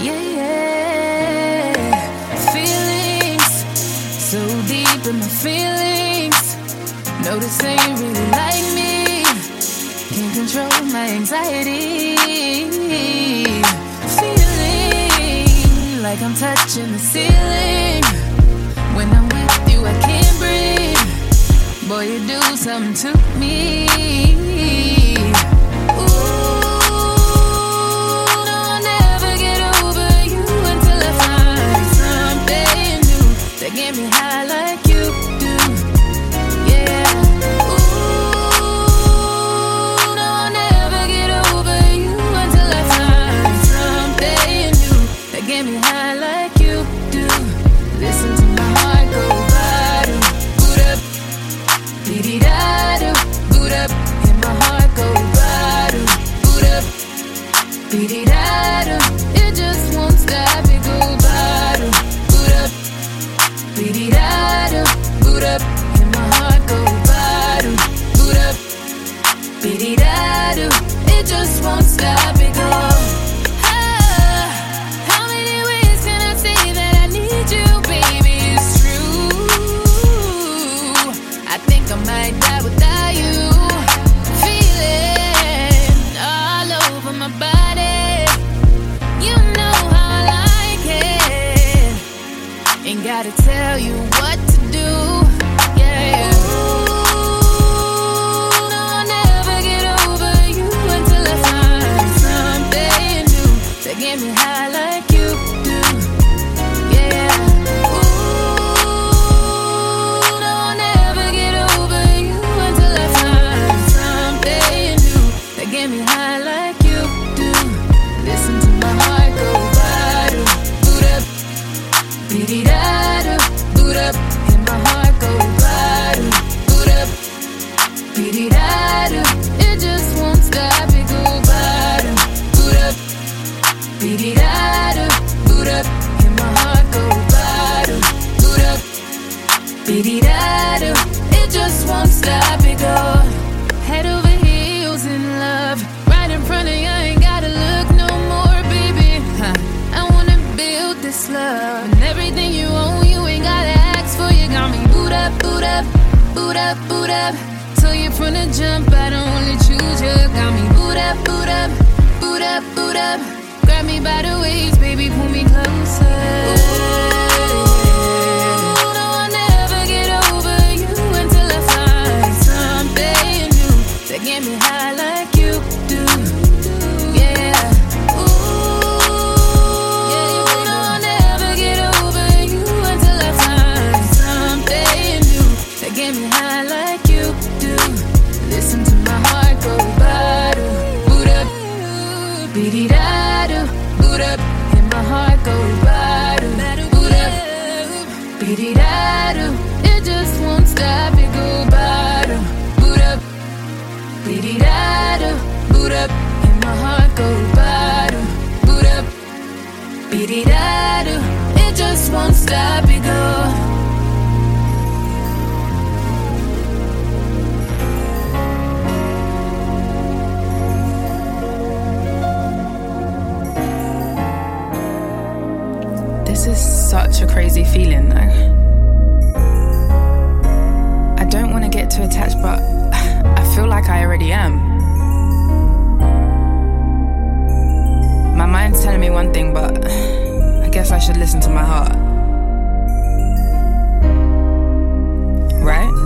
Yeah, yeah. Feelings so deep in my feelings. Notice they really like me. Can't control my anxiety. Feeling like I'm touching the ceiling. When I'm with you, I can't breathe. Boy, you do something to me. It just bottom, boot up. Beat da do, boot up, and my heart go boot up. It just won't stop. It go. Gotta tell you what to do. Yeah. Ooh, no, I'll never get over you until I find something new that get me high Beat da do, it just won't stop. It go head over heels in love, right in front of you. Ain't gotta look no more, baby. Huh. I wanna build this love and everything you own. You ain't gotta ask for. You got me boot up, boot up, boot up, boot up. Till you from the jump, I don't wanna choose you. Got me boot up, boot up, boot up, boot up. Grab me by the waist, baby, pull me closer. Ooh, beat da do, boot up, and my heart go bottom, boot up, beat da do. It just won't stop. It go bottom, boot up, beat da do, boot up, and my heart go bottom, boot up, beat da do. It just won't stop. It This is such a crazy feeling, though. I don't want to get too attached, but I feel like I already am. My mind's telling me one thing, but I guess I should listen to my heart. Right?